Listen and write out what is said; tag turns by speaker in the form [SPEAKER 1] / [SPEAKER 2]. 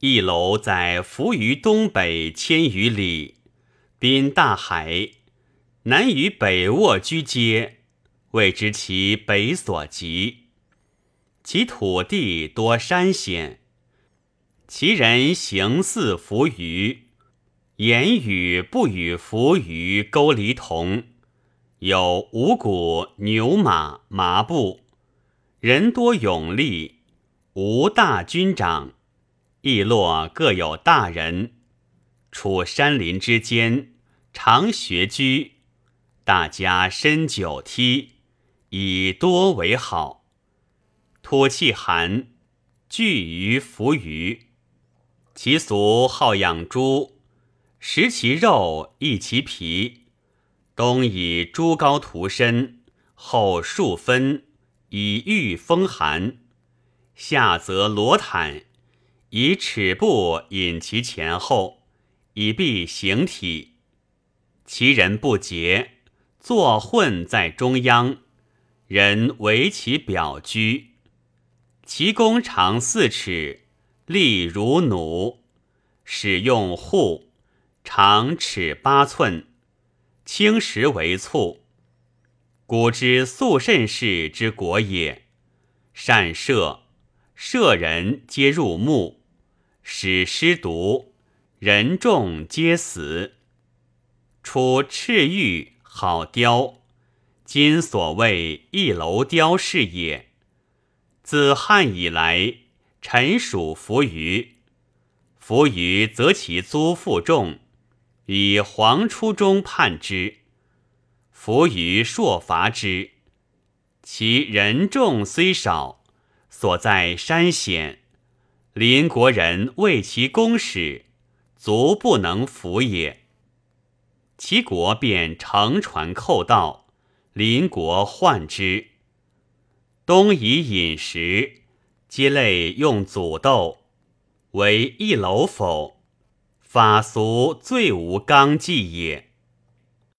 [SPEAKER 1] 一楼在浮于东北千余里，滨大海，南与北沃居接，谓之其北所及。其土地多山险，其人行似浮鱼，言语不与浮鱼沟离同。有五谷、牛马、麻布，人多勇力，无大军长。邑落各有大人，处山林之间，常学居，大家深九梯，以多为好。土气寒，聚于浮鱼。其俗好养猪，食其肉，益其皮。冬以猪膏涂身，后数分，以御风寒；夏则罗毯，以尺布引其前后，以避形体。其人不洁，坐混在中央，人为其表居。其弓长四尺，力如弩，使用户，长尺八寸，青石为簇。古之肃慎氏之国也。善射，射人皆入目，使失毒，人众皆死。出赤玉，好雕，今所谓一楼雕饰也。自汉以来，臣属伏于。伏于则其租负重，以黄初中判之。伏于朔伐之，其人众虽少，所在山险，邻国人为其公使，足不能服也。其国便乘船寇道，邻国患之。东夷饮食，皆类用祖豆，为一楼否？法俗最无纲纪也。